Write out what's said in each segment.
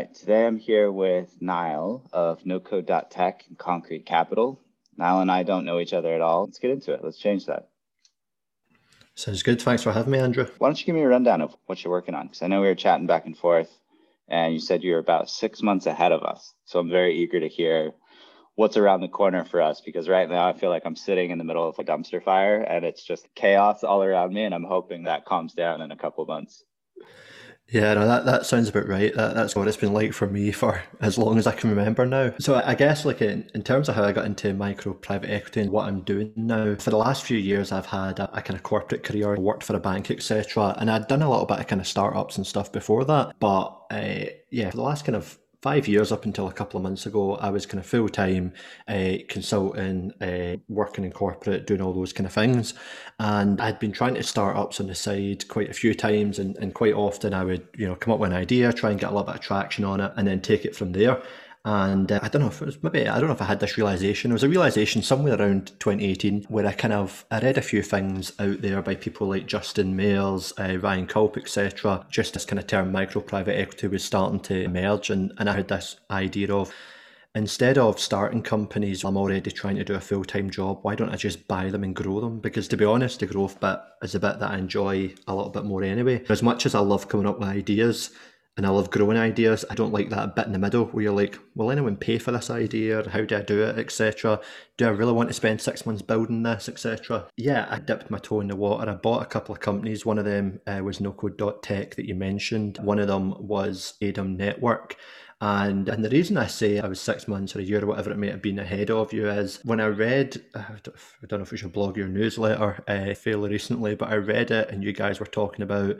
right, today I'm here with Niall of NoCode.tech and Concrete Capital. Niall and I don't know each other at all. Let's get into it. Let's change that. Sounds good. Thanks for having me, Andrew. Why don't you give me a rundown of what you're working on? Because I know we were chatting back and forth, and you said you're about six months ahead of us. So I'm very eager to hear what's around the corner for us because right now I feel like I'm sitting in the middle of a dumpster fire and it's just chaos all around me, and I'm hoping that calms down in a couple months. Yeah, no, that, that sounds about right. That, that's what it's been like for me for as long as I can remember now. So I guess like in, in terms of how I got into micro private equity and what I'm doing now, for the last few years I've had a, a kind of corporate career, worked for a bank, etc. And I'd done a little bit of kind of startups and stuff before that. But uh, yeah, for the last kind of five years up until a couple of months ago, I was kind of full time uh, consulting, uh, working in corporate, doing all those kind of things. And I'd been trying to start ups on the side quite a few times, and, and quite often I would, you know, come up with an idea, try and get a little bit of traction on it, and then take it from there. And uh, I don't know if it was maybe I don't know if I had this realization. It was a realization somewhere around 2018 where I kind of I read a few things out there by people like Justin Mares, uh, Ryan Kulp, etc. Just this kind of term micro private equity was starting to emerge, and, and I had this idea of instead of starting companies, I'm already trying to do a full time job. Why don't I just buy them and grow them? Because to be honest, the growth bit is a bit that I enjoy a little bit more anyway. As much as I love coming up with ideas, and I love growing ideas. I don't like that bit in the middle where you're like, will anyone pay for this idea? How do I do it, etc. Do I really want to spend six months building this, etc. Yeah, I dipped my toe in the water. I bought a couple of companies. One of them uh, was NoCode.tech that you mentioned. One of them was Adam Network. And and the reason I say I was six months or a year or whatever it may have been ahead of you is when I read, I don't know if we should blog your newsletter uh, fairly recently, but I read it and you guys were talking about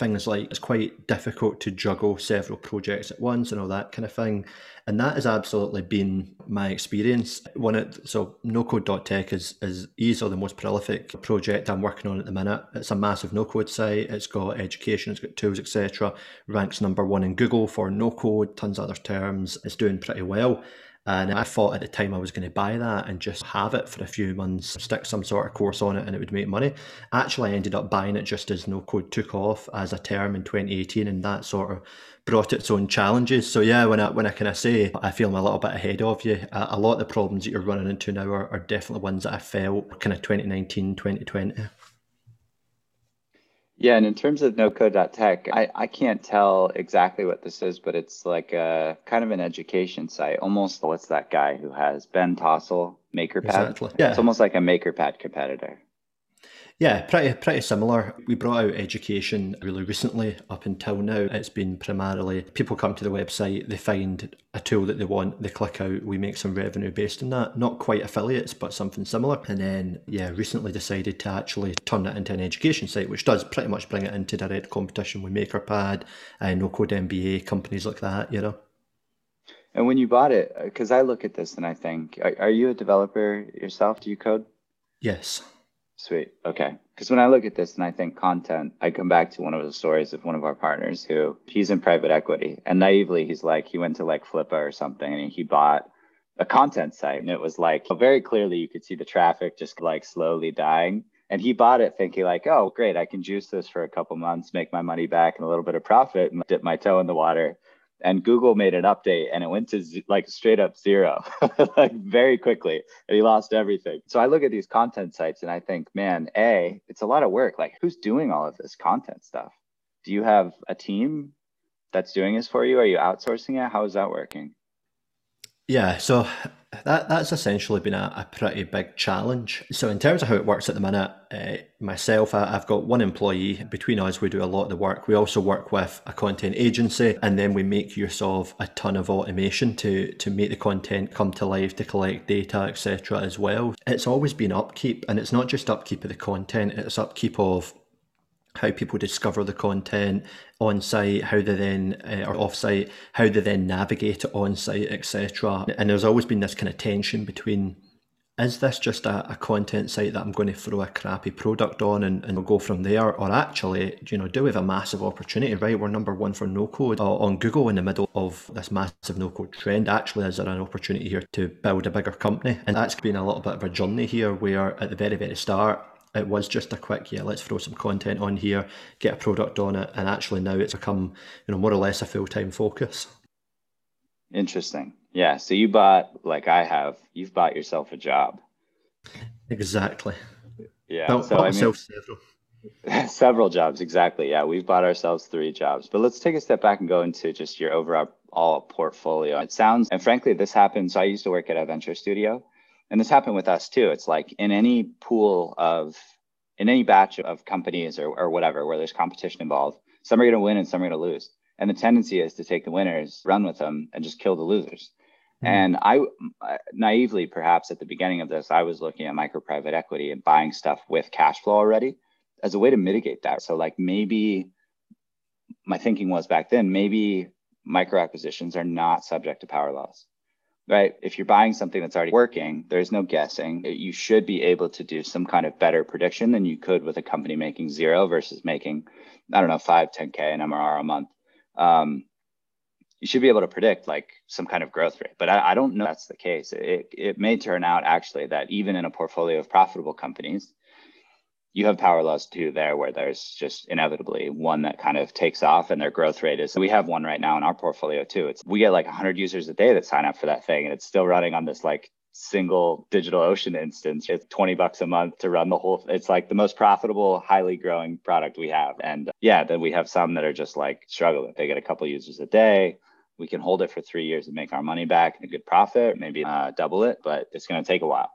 things like it's quite difficult to juggle several projects at once and all that kind of thing. And that has absolutely been my experience. One of, so NoCode.tech is is easily the most prolific project I'm working on at the minute. It's a massive no code site. It's got education, it's got tools, etc. Ranks number one in Google for no code, tons of other terms. It's doing pretty well. And I thought at the time I was going to buy that and just have it for a few months, stick some sort of course on it, and it would make money. Actually, I ended up buying it just as no code took off as a term in 2018, and that sort of brought its own challenges. So yeah, when I when I kind of say I feel I'm a little bit ahead of you, a, a lot of the problems that you're running into now are, are definitely ones that I felt kind of 2019, 2020. Yeah, and in terms of NoCode.tech, I, I can't tell exactly what this is, but it's like a kind of an education site. Almost what's that guy who has Ben Tossell MakerPad? Exactly. Yeah. It's almost like a MakerPad competitor. Yeah, pretty pretty similar. We brought out education really recently. Up until now, it's been primarily people come to the website, they find a tool that they want, they click out, we make some revenue based on that. Not quite affiliates, but something similar. And then, yeah, recently decided to actually turn it into an education site, which does pretty much bring it into direct competition with MakerPad uh, and No Code MBA companies like that. You know. And when you bought it, because I look at this and I think, are, are you a developer yourself? Do you code? Yes. Sweet. Okay. Because when I look at this and I think content, I come back to one of the stories of one of our partners who he's in private equity and naively he's like, he went to like Flippa or something and he bought a content site and it was like very clearly you could see the traffic just like slowly dying. And he bought it thinking like, oh, great, I can juice this for a couple months, make my money back and a little bit of profit and dip my toe in the water and Google made an update and it went to z- like straight up zero, like very quickly. And he lost everything. So I look at these content sites and I think, man, A, it's a lot of work. Like, who's doing all of this content stuff? Do you have a team that's doing this for you? Are you outsourcing it? How is that working? Yeah, so that that's essentially been a, a, pretty big challenge. So in terms of how it works at the minute, uh, myself, I, have got one employee. Between us, we do a lot of the work. We also work with a content agency, and then we make use of a ton of automation to to make the content come to life, to collect data, etc. As well. It's always been upkeep, and it's not just upkeep of the content; it's upkeep of how people discover the content on site, how they then uh, or off site, how they then navigate it on site, etc. And there's always been this kind of tension between is this just a, a, content site that I'm going to throw a crappy product on and, and we'll go from there? Or actually, you know, do we have a massive opportunity, right? We're number one for no code uh, on Google in the middle of this massive no code trend. Actually, is there an opportunity here to build a bigger company? And that's been a little bit of a journey here where at the very, very start, it was just a quick yeah let's throw some content on here get a product on it and actually now it's become you know more or less a full-time focus Interesting. Yeah. So you bought, like I have, you've bought yourself a job. Exactly. Yeah. Bought, so bought I mean, several. several jobs. Exactly. Yeah. We've bought ourselves three jobs. But let's take a step back and go into just your overall all portfolio. It sounds, and frankly, this happens. I used to work at a venture studio, and this happened with us too. It's like in any pool of, in any batch of companies or, or whatever, where there's competition involved, some are going to win and some are going to lose. And the tendency is to take the winners, run with them, and just kill the losers. Mm-hmm. And I naively, perhaps at the beginning of this, I was looking at micro private equity and buying stuff with cash flow already as a way to mitigate that. So, like maybe my thinking was back then, maybe micro acquisitions are not subject to power laws, right? If you're buying something that's already working, there's no guessing. You should be able to do some kind of better prediction than you could with a company making zero versus making, I don't know, five, 10K in MRR a month um, you should be able to predict like some kind of growth rate. But I, I don't know that's the case. It, it may turn out actually that even in a portfolio of profitable companies, you have power laws too there where there's just inevitably one that kind of takes off and their growth rate is we have one right now in our portfolio too it's we get like 100 users a day that sign up for that thing and it's still running on this like single DigitalOcean instance. It's 20 bucks a month to run the whole it's like the most profitable, highly growing product we have. And yeah, then we have some that are just like struggling. They get a couple users a day. We can hold it for three years and make our money back and a good profit, maybe uh, double it, but it's going to take a while.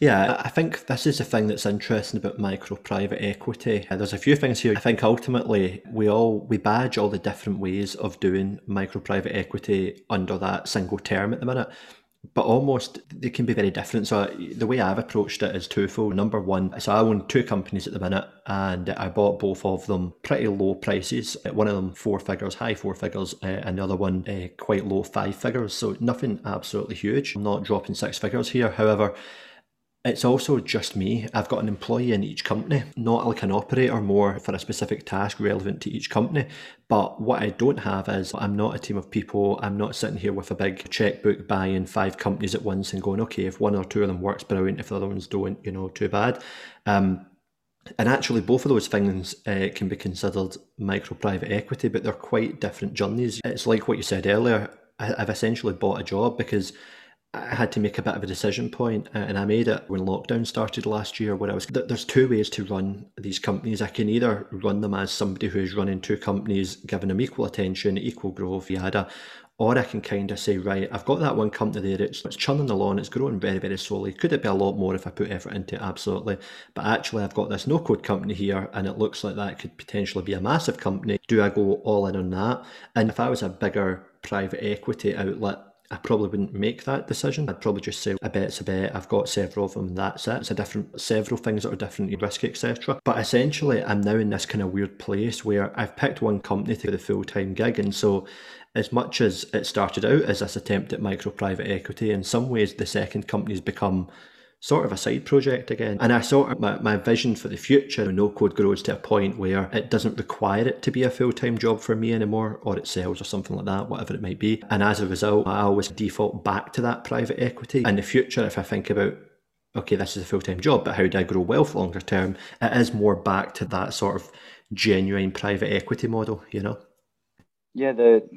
Yeah, I think this is the thing that's interesting about micro private equity. Uh, there's a few things here. I think ultimately we all we badge all the different ways of doing micro private equity under that single term at the minute. But almost they can be very different. So the way I've approached it is twofold. Number one, so I own two companies at the minute, and I bought both of them pretty low prices. One of them four figures, high four figures, uh, another one uh, quite low five figures. So nothing absolutely huge. I'm not dropping six figures here. However, it's also just me. I've got an employee in each company, not like an operator, more for a specific task relevant to each company. But what I don't have is I'm not a team of people. I'm not sitting here with a big checkbook buying five companies at once and going, okay, if one or two of them works, brilliant. If the other ones don't, you know, too bad. Um, and actually, both of those things uh, can be considered micro private equity, but they're quite different journeys. It's like what you said earlier. I've essentially bought a job because I had to make a bit of a decision uh, and I made it when lockdown started last year. Where I was, there's two ways to run these companies. I can either run them as somebody who's running two companies, giving them equal attention, equal growth, yada, or I can kind of say, right, I've got that one company there, it's, it's churning along, it's growing very, very slowly. Could it be a lot more if I put effort into it? Absolutely. But actually, I've got this no code company here, and it looks like that could potentially be a massive company. Do I go all in on that? And if I was a bigger private equity outlet, I probably wouldn't make that decision. I'd probably just say a bet's a bet. I've got several of them. That's it. It's a different several things that are different risk, etc. But essentially, I'm now in this kind of weird place where I've picked one company to do the full time gig, and so as much as it started out as this attempt at micro private equity, in some ways the second company's become sort of a side project again. And I sort of, my, my vision for the future, no code grows to a point where it doesn't require it to be a full time job for me anymore, or it sells or something like that, whatever it might be. And as a result, I always default back to that private equity. In the future, if I think about okay, this is a full time job, but how do I grow wealth longer term? It is more back to that sort of genuine private equity model, you know? Yeah, the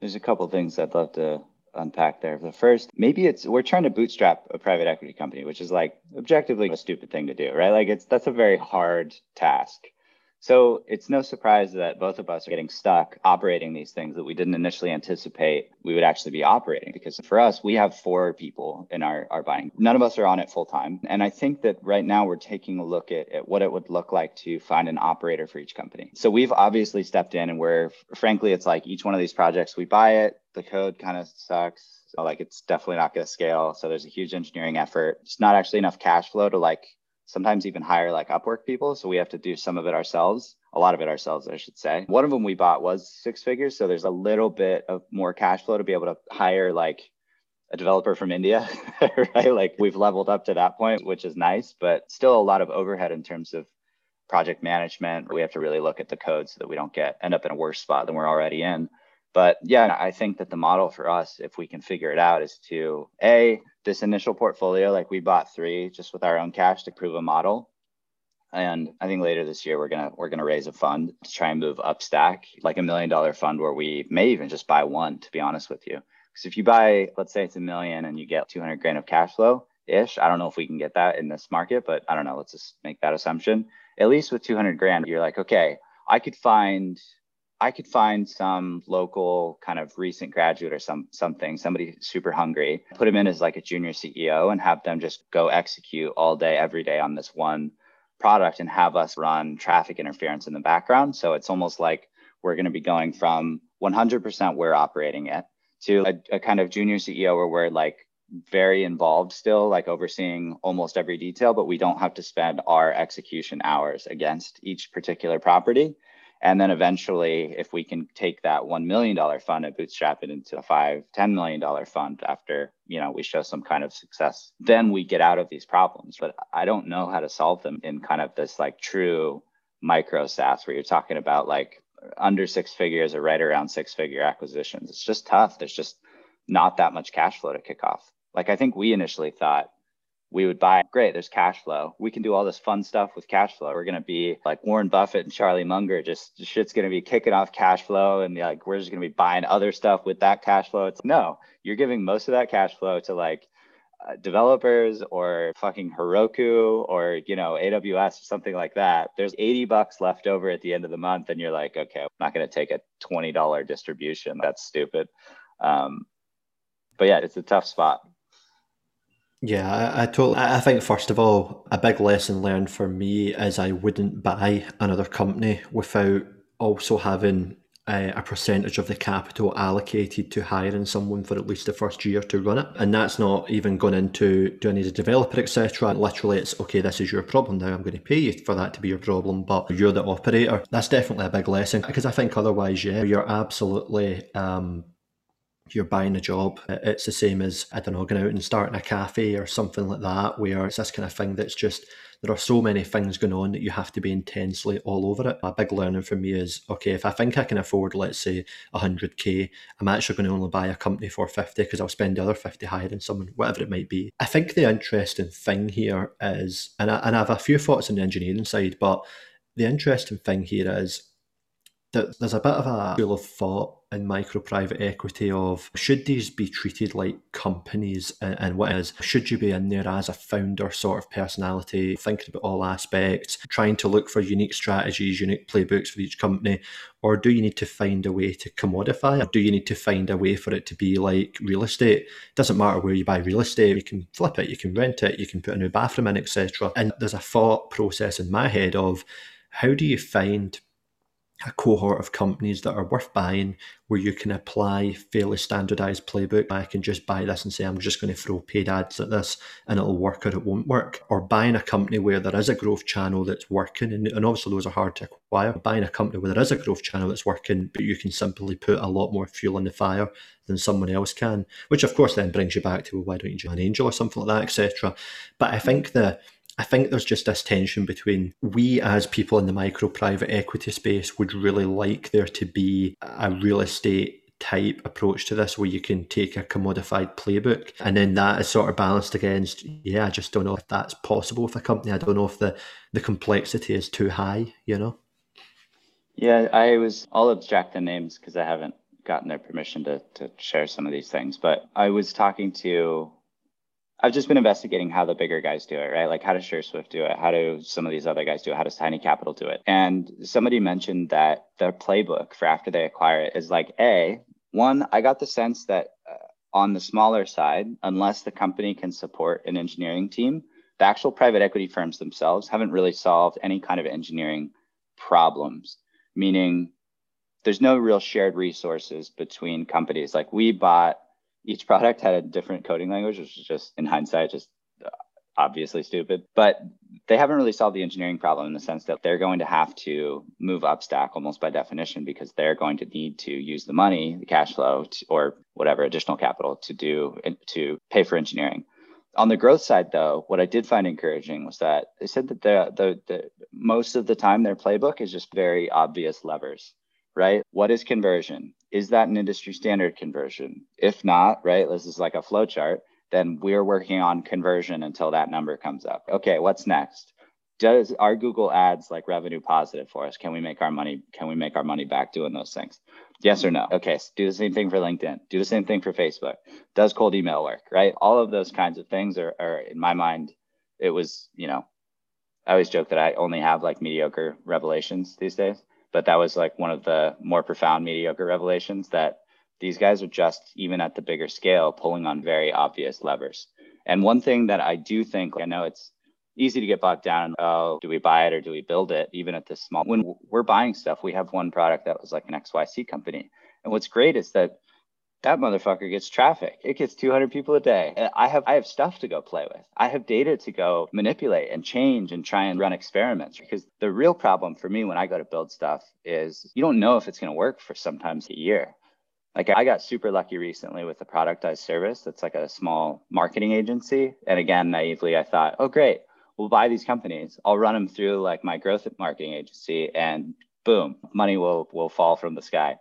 there's a couple of things I'd love to unpack there. The first, maybe it's we're trying to bootstrap a private equity company, which is like objectively a stupid thing to do, right? Like it's that's a very hard task. So it's no surprise that both of us are getting stuck operating these things that we didn't initially anticipate we would actually be operating. Because for us, we have four people in our, our buying. None of us are on it full time. And I think that right now we're taking a look at, at what it would look like to find an operator for each company. So we've obviously stepped in and we're, frankly, it's like each one of these projects, we buy it, the code kind of sucks. So like it's definitely not going to scale. So there's a huge engineering effort. It's not actually enough cash flow to like sometimes even hire like Upwork people. So we have to do some of it ourselves, a lot of it ourselves, I should say. One of them we bought was six figures. So there's a little bit of more cash flow to be able to hire like a developer from India, right? Like we've leveled up to that point, which is nice, but still a lot of overhead in terms of project management. We have to really look at the code so that we don't get end up in a worse spot than we're already in. But yeah, I think that the model for us, if we can figure it out, is to a this initial portfolio, like we bought three just with our own cash to prove a model. And I think later this year we're gonna we're gonna raise a fund to try and move up stack, like a million dollar fund where we may even just buy one, to be honest with you. Because if you buy, let's say it's a million and you get 200 grand of cash flow ish, I don't know if we can get that in this market, but I don't know. Let's just make that assumption. At least with 200 grand, you're like, okay, I could find I could find some local kind of recent graduate or some something, somebody super hungry, put them in as like a junior CEO and have them just go execute all day, every day on this one product and have us run traffic interference in the background. So it's almost like we're going to be going from 100% we're operating it to a, a kind of junior CEO where we're like very involved still, like overseeing almost every detail, but we don't have to spend our execution hours against each particular property and then eventually, if we can take that $1 million fund and bootstrap it into a five, $10 million fund after, you know, we show some kind of success, then we get out of these problems. But I don't know how to solve them in kind of this like true micro SaaS where you're talking about like under six figures or right around six figure acquisitions. It's just tough. There's just not that much cash flow to kick off. Like I think we initially thought we would buy great there's cash flow. We can do all this fun stuff with cash flow. We're going to be like warren buffett and charlie munger just shit's going to be kicking off cash flow and like we're just going to be buying other stuff with that cash flow. It's no you're giving most of that cash flow to like uh, developers or fucking heroku or you know aws or something like that. There's 80 bucks left over at the end of the month and you're like okay i'm not going to take a $20 distribution. That's stupid. Um, but yeah it's a tough spot yeah, I, I totally. I think first of all, a big lesson learned for me is I wouldn't buy another company without also having a, a percentage of the capital allocated to hiring someone for at least the first year to run it, and that's not even going into do I need a developer, etc. Literally, it's okay. This is your problem now. I'm going to pay you for that to be your problem, but you're the operator. That's definitely a big lesson because I think otherwise, yeah, you're absolutely um, you're buying a job. Uh, it's the same as, I don't know, going out and starting a cafe or something like that, where it's this kind of thing that's just, there are so many things going on that you have to be intensely all over it. A big learning for me is, okay, if I think I can afford, let's say, 100K, I'm actually going to only buy a company for 50 because I'll spend the other 50 hiring someone, whatever it might be. I think the interesting thing here is, and I, and I have a few thoughts on the engineering side, but the interesting thing here is there's a bit of a school of thought in micro private equity of should these be treated like companies? And, and what is should you be in there as a founder sort of personality thinking about all aspects trying to look for unique strategies unique playbooks for each company? Or do you need to find a way to commodify it? Do you need to find a way for it to be like real estate? It doesn't matter where you buy real estate you can flip it you can rent it you can put a new bathroom in etc and there's a thought process in my head of how do you find a cohort of companies that are worth buying where you can apply fairly standardized playbook. I can just buy this and say, I'm just going to throw paid ads at this and it'll work or it won't work. Or buying a company where there is a growth channel that's working, and, and obviously those are hard to acquire. Buying a company where there is a growth channel that's working, but you can simply put a lot more fuel in the fire than someone else can, which of course then brings you back to, well, why don't you join an angel or something like that, etc. But I think the I think there's just this tension between we as people in the micro private equity space would really like there to be a real estate type approach to this where you can take a commodified playbook and then that is sort of balanced against yeah i just don't know if that's possible with a company. I don't know if the the complexity is too high you know? Yeah i was i'll abstract the names because i haven't gotten their permission to, to share some of these things but i was talking to I've just been investigating how the bigger guys do it, right? Like how does SureSwift do it? How do some of these other guys do it? How does Tiny Capital do it? And somebody mentioned that the playbook for after they acquire it is like a one. I got the sense that uh, on the smaller side, unless the company can support an engineering team, the actual private equity firms themselves haven't really solved any kind of engineering problems. Meaning, there's no real shared resources between companies. Like we bought each product had a different coding language, which is just in hindsight just obviously stupid. But they haven't really solved the engineering problem in the sense that they're going to have to move up stack almost by definition because they're going to need to use the money, the cash flow, to, or whatever additional capital to do to pay for engineering. On the growth side, though, what I did find encouraging was that they said that the, the, the most of the time their playbook is just very obvious levers right? What is conversion? Is that an industry standard conversion? If not, right, this is like a flow chart, then we're working on conversion until that number comes up. Okay, what's next? does our Google ads like revenue positive for us? Can we make our money? Can we make our money back doing those things? Yes or no? Okay, so do the same thing for LinkedIn. Do the same thing for Facebook. Does cold email work? Right? All of those kinds of things are, are in my mind. It was, you know, I always joke that I only have like mediocre revelations these days, but that was like one of the more profound mediocre revelations that these guys are just even at the bigger scale pulling on very obvious levers. And one thing that I do think, I know it's easy to get bogged down. Oh, do we buy it or do we build it? Even at this small, when we're buying stuff, we have one product that was like an XYZ company. And what's great is that that motherfucker gets traffic. It gets 200 people a day. I have I have stuff to go play with. I have data to go manipulate and change and try and run experiments because the real problem for me when I go to build stuff is you don't know if it's going to work for sometimes a year. Like I got super lucky recently with the productized service that's like a small marketing agency. And again, naively, I thought, oh, great, we'll buy these companies. I'll run them through like my growth marketing agency and boom, money will will fall from the sky.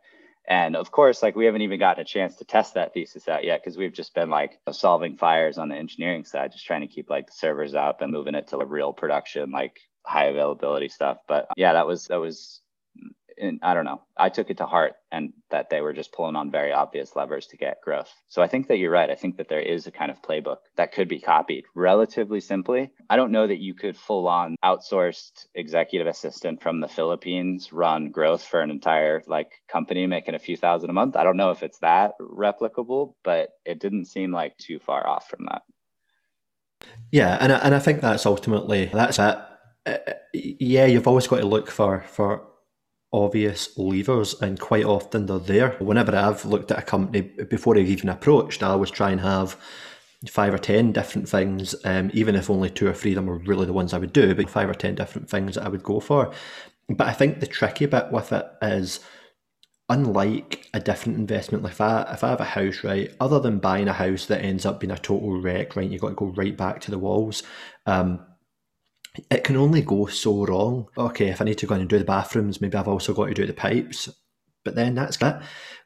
And of course, like we haven't even gotten a chance to test that thesis out yet because we've just been like solving fires on the engineering side, just trying to keep like the servers up and moving it to a real production, like high availability stuff. But yeah, that was that was and I don't know. I took it to heart and that they were just pulling on very obvious levers to get growth. So I think that you're right. I think that there is a kind of playbook that could be copied relatively simply. I don't know that you could full on outsourced executive assistant from the Philippines run growth for an entire like company making a few thousand a month. I don't know if it's that replicable, but it didn't seem like too far off from that. Yeah, and I, and I think that's ultimately that's it. Uh, yeah, you've always got to look for for obvious levers, and quite often they're there. Whenever I've looked at a company before I've even approached, I always try and have five or ten different things, um, even if only two or three of them were really the ones I would do, but five or ten different things that I would go for. But I think the tricky bit with it is unlike a different investment, like if I if I have a house, right, other than buying a house that ends up being a total wreck, right, you've got to go right back to the walls. Um, it can only go so wrong. Okay, if I need to go in and do the bathrooms, maybe I've also got to do the pipes. But then that's it.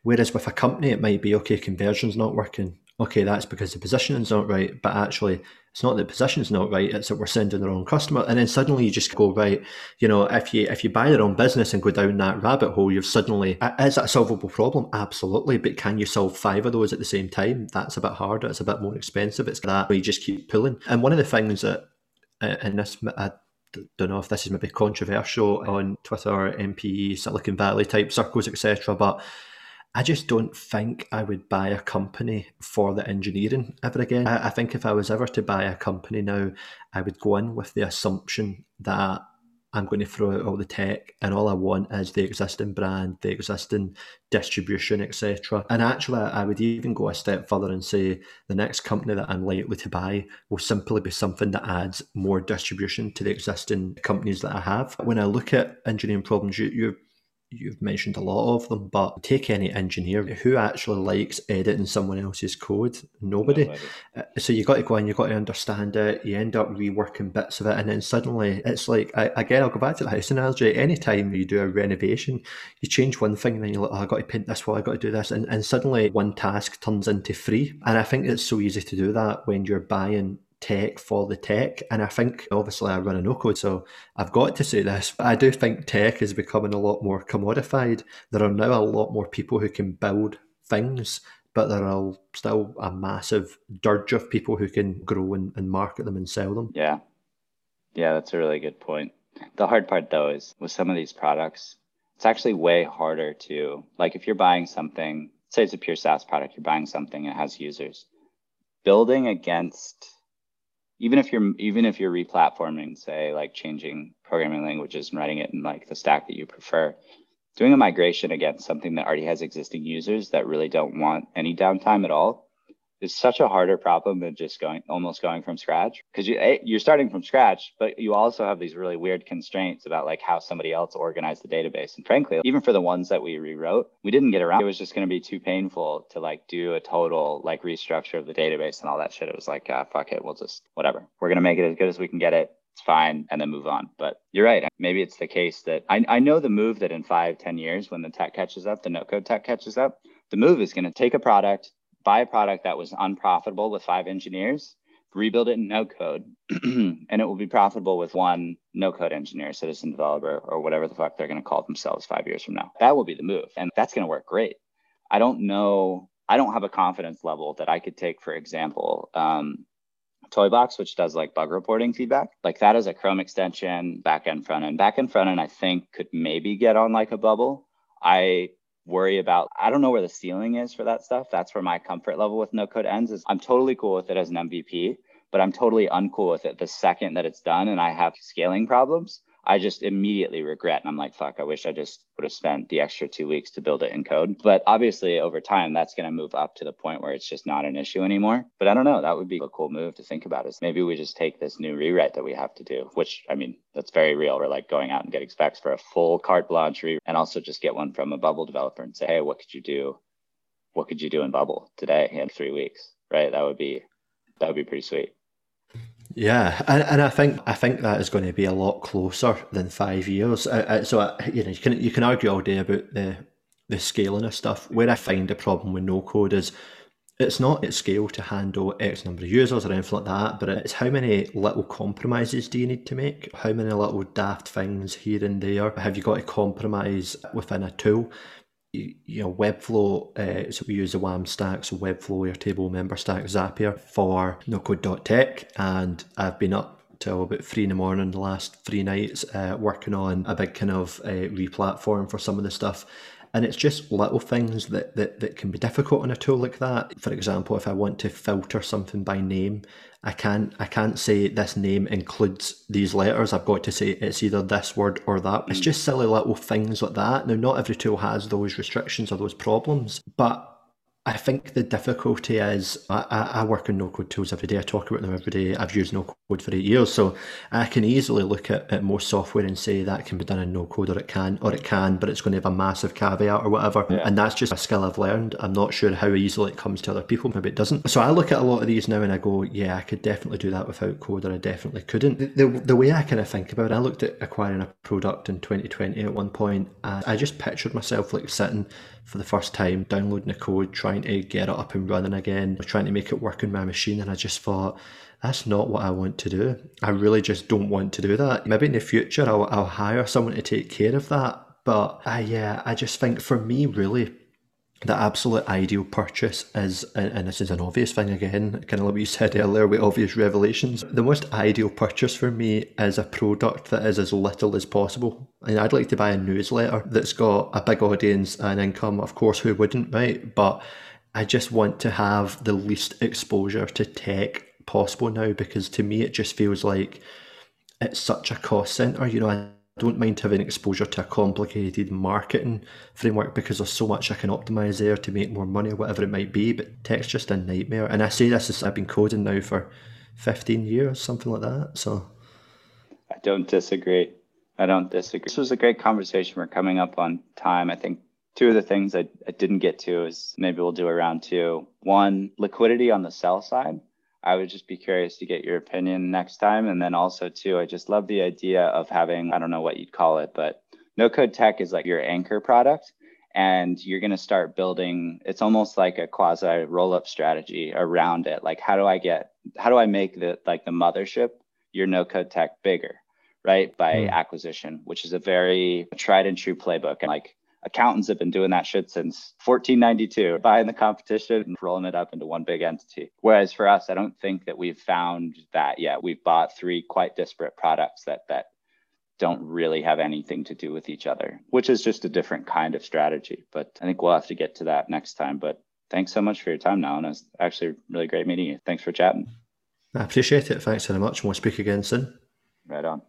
Whereas with a company, it might be okay, conversion's not working. Okay, that's because the positioning's not right. But actually, it's not that the position's not right; it's that we're sending the wrong customer. And then suddenly you just go right. You know, if you if you buy the wrong business and go down that rabbit hole, you've suddenly is that a solvable problem? Absolutely. But can you solve five of those at the same time? That's a bit harder. It's a bit more expensive. It's that you just keep pulling. And one of the things that Uh, and this I don't know if this is maybe controversial on Twitter, MPE, Silicon Valley type circles, etc. But I just don't think I would buy a company for the engineering ever again. I, I think if I was ever to buy a company now, I would go in with the assumption that I'm going to throw out all the tech, and all I want is the existing brand, the existing distribution, etc. And actually, I would even go a step further and say the next company that I'm likely to buy will simply be something that adds more distribution to the existing companies that I have. When I look at engineering problems, you, you you've mentioned a lot of them, but take any engineer who actually likes editing someone else's code. Nobody. Nobody. Uh, so you got to go in, you got to understand it. You end up reworking bits of it, and then suddenly it's like I, again. I'll go back to the house analogy. Anytime you do a renovation, you change one thing, and then you're like, oh, I got to paint this wall, I got to do this, and, and suddenly one task turns into three. And I think it's so easy to do that when you're buying tech for the tech. And I think obviously I run a no code, so I've got to say this, but I do think tech is becoming a lot more commodified. There are now a lot more people who can build things, but there are still a massive dirge of people who can grow and, and market them and sell them. Yeah. Yeah, that's a really good point. The hard part though is with some of these products, it's actually way harder to like if you're buying something, say it's a pure SaaS product, you're buying something that has users. Building against even if you're even if you're replatforming, say like changing programming languages and writing it in like the stack that you prefer, doing a migration against something that already has existing users that really don't want any downtime at all is such a harder problem than just going almost going from scratch. Because you you're starting from scratch but you also have these really weird constraints about like how somebody else organized the database. And frankly even for the ones that we rewrote we didn't get around. It was just going to be too painful to like do a total like restructure of the database and all that shit. It was like ah, fuck it we'll just whatever. We're going to make it as good as we can get it. It's fine and then move on. But you're right. Maybe it's the case that I, I know the move that in five ten years when the tech catches up the no code tech catches up the move is going to take a product buy a product that was unprofitable with five engineers, rebuild it in no code, and it will be profitable with one no code engineer, citizen developer, or whatever the fuck they're going to call themselves five years from now. That will be the move. And that's going to work great. I don't know. I don't have a confidence level that I could take, for example, um, Toybox, which does like bug reporting feedback. Like that is a Chrome extension, back end, front end. Backend, front end, I think could maybe get on like a bubble. I worry about i don't know where the ceiling is for that stuff. That's where my comfort level with no code ends is i'm totally cool with it as an mvp but i'm totally uncool with it the second that it's done and i have scaling problems I just immediately regret. And I'm like, fuck, I wish I just would have spent the extra two weeks to build it in code. But obviously, over time, that's going to move up to the point where it's just not an issue anymore. But I don't know. That would be a cool move to think about is maybe we just take this new rewrite that we have to do, which I mean, that's very real. We're like going out and getting specs for a full carte blanche rewrite and also just get one from a Bubble developer and say, hey, what could you do? What could you do in Bubble today in three weeks? Right. That would be, that would be pretty sweet. Yeah, and, and I think I think that is going to be a lot closer than five years. Uh, uh, so uh, you know you can you can argue all day about the the scaling of stuff. Where I find a problem with no code is it's not at scale to handle X number of users or anything like that, but it's how many little compromises do you need to make? How many little daft things here and there have you got to compromise within a tool? You know, Webflow, uh, so we use the WAM stack, so Webflow, Airtable Memberstack, Zapier for nocode.tech. And I've been up till about three in the morning the last three nights uh, working on a big kind of uh, replatform for some of the stuff. And it's just little things that, that, that can be difficult on a tool like that. For example, if I want to filter something by name, I can't I can't say this name includes these letters. I've got to say it's either this word or that. It's mm. just silly little things like that. Now not every tool has those restrictions or those problems, but I think the difficulty is I, I work in no code tools every day. I talk about them every day. I've used no code for eight years, so I can easily look at, at most software and say that can be done in no code, or it can, or it can, but it's going to have a massive caveat or whatever. Yeah. And that's just a skill I've learned. I'm not sure how easily it comes to other people. Maybe it doesn't. So I look at a lot of these now and I go, yeah, I could definitely do that without code, or I definitely couldn't. The, the, the way I kind of think about it, I looked at acquiring a product in 2020 at one point, and I just pictured myself like sitting for the first time, downloading the code, trying to get it up and running again, trying to make it work on my machine. And I just thought, that's not what I want to do. I really just don't want to do that. Maybe in the future I'll, I'll hire someone to take care of that. But I, yeah, I just think for me, really, the absolute ideal purchase is, and this is an obvious thing again, kind of like you said earlier with obvious revelations. The most ideal purchase for me is a product that is as little as possible. And I'd like to buy a newsletter that's got a big audience and income. Of course, who wouldn't, right? But I just want to have the least exposure to tech possible now because to me it just feels like it's such a cost center. You know, don't mind having exposure to a complicated marketing framework because there's so much I can optimize there to make more money or whatever it might be. But tech's just a nightmare. And I say this as I've been coding now for 15 years, something like that. So I don't disagree. I don't disagree. This was a great conversation. We're coming up on time. I think two of the things I, I didn't get to is maybe we'll do a round two. One, liquidity on the sell side. I would just be curious to get your opinion next time. And then also, too, I just love the idea of having, I don't know what you'd call it, but no code tech is like your anchor product. And you're going to start building, it's almost like a quasi roll up strategy around it. Like, how do I get, how do I make the, like the mothership, your no code tech bigger, right? By mm. acquisition, which is a very tried and true playbook. And like, accountants have been doing that shit since 1492, buying the competition and rolling it up into one big entity. Whereas for us, I don't think that we've found that yet. We've bought three quite disparate products that that don't really have anything to do with each other, which is just a different kind of strategy. But I think we'll have to get to that next time. But thanks so much for your time now. And it's actually really great meeting you. Thanks for chatting. I appreciate it. Thanks very much. We'll speak again soon. Right on.